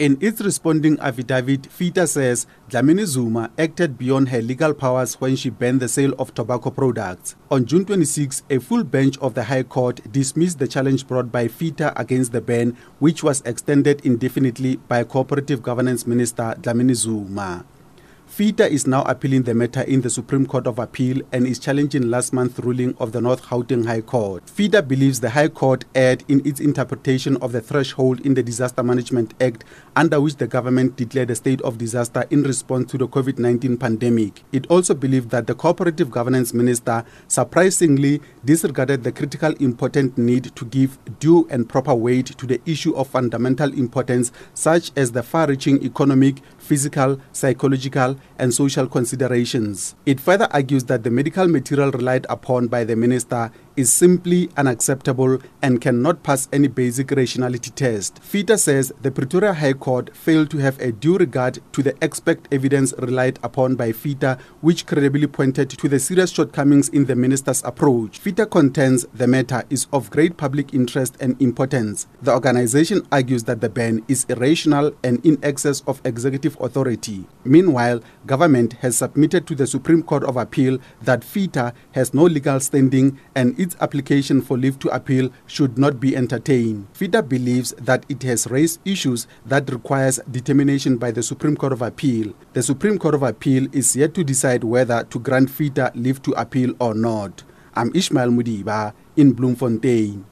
In its responding affidavit, FITA says Dlamini Zuma acted beyond her legal powers when she banned the sale of tobacco products. On June 26, a full bench of the High Court dismissed the challenge brought by FITA against the ban, which was extended indefinitely by Cooperative Governance Minister Dlamini Zuma. FITA is now appealing the matter in the Supreme Court of Appeal and is challenging last month's ruling of the North Gauteng High Court. FITA believes the High Court erred in its interpretation of the threshold in the Disaster Management Act under which the government declared a state of disaster in response to the COVID 19 pandemic. It also believed that the Cooperative Governance Minister surprisingly disregarded the critical important need to give due and proper weight to the issue of fundamental importance, such as the far reaching economic, physical, psychological, and social considerations. It further argues that the medical material relied upon by the minister is simply unacceptable and cannot pass any basic rationality test. FITA says the Pretoria High Court failed to have a due regard to the expert evidence relied upon by FITA, which credibly pointed to the serious shortcomings in the minister's approach. FITA contends the matter is of great public interest and importance. The organization argues that the ban is irrational and in excess of executive authority. Meanwhile, government has submitted to the Supreme Court of Appeal that FITA has no legal standing and its application for leave to appeal should not be entertained. FITA believes that it has raised issues that requires determination by the Supreme Court of Appeal. The Supreme Court of Appeal is yet to decide whether to grant FITA leave to appeal or not. I'm Ishmael Mudiba in Bloemfontein.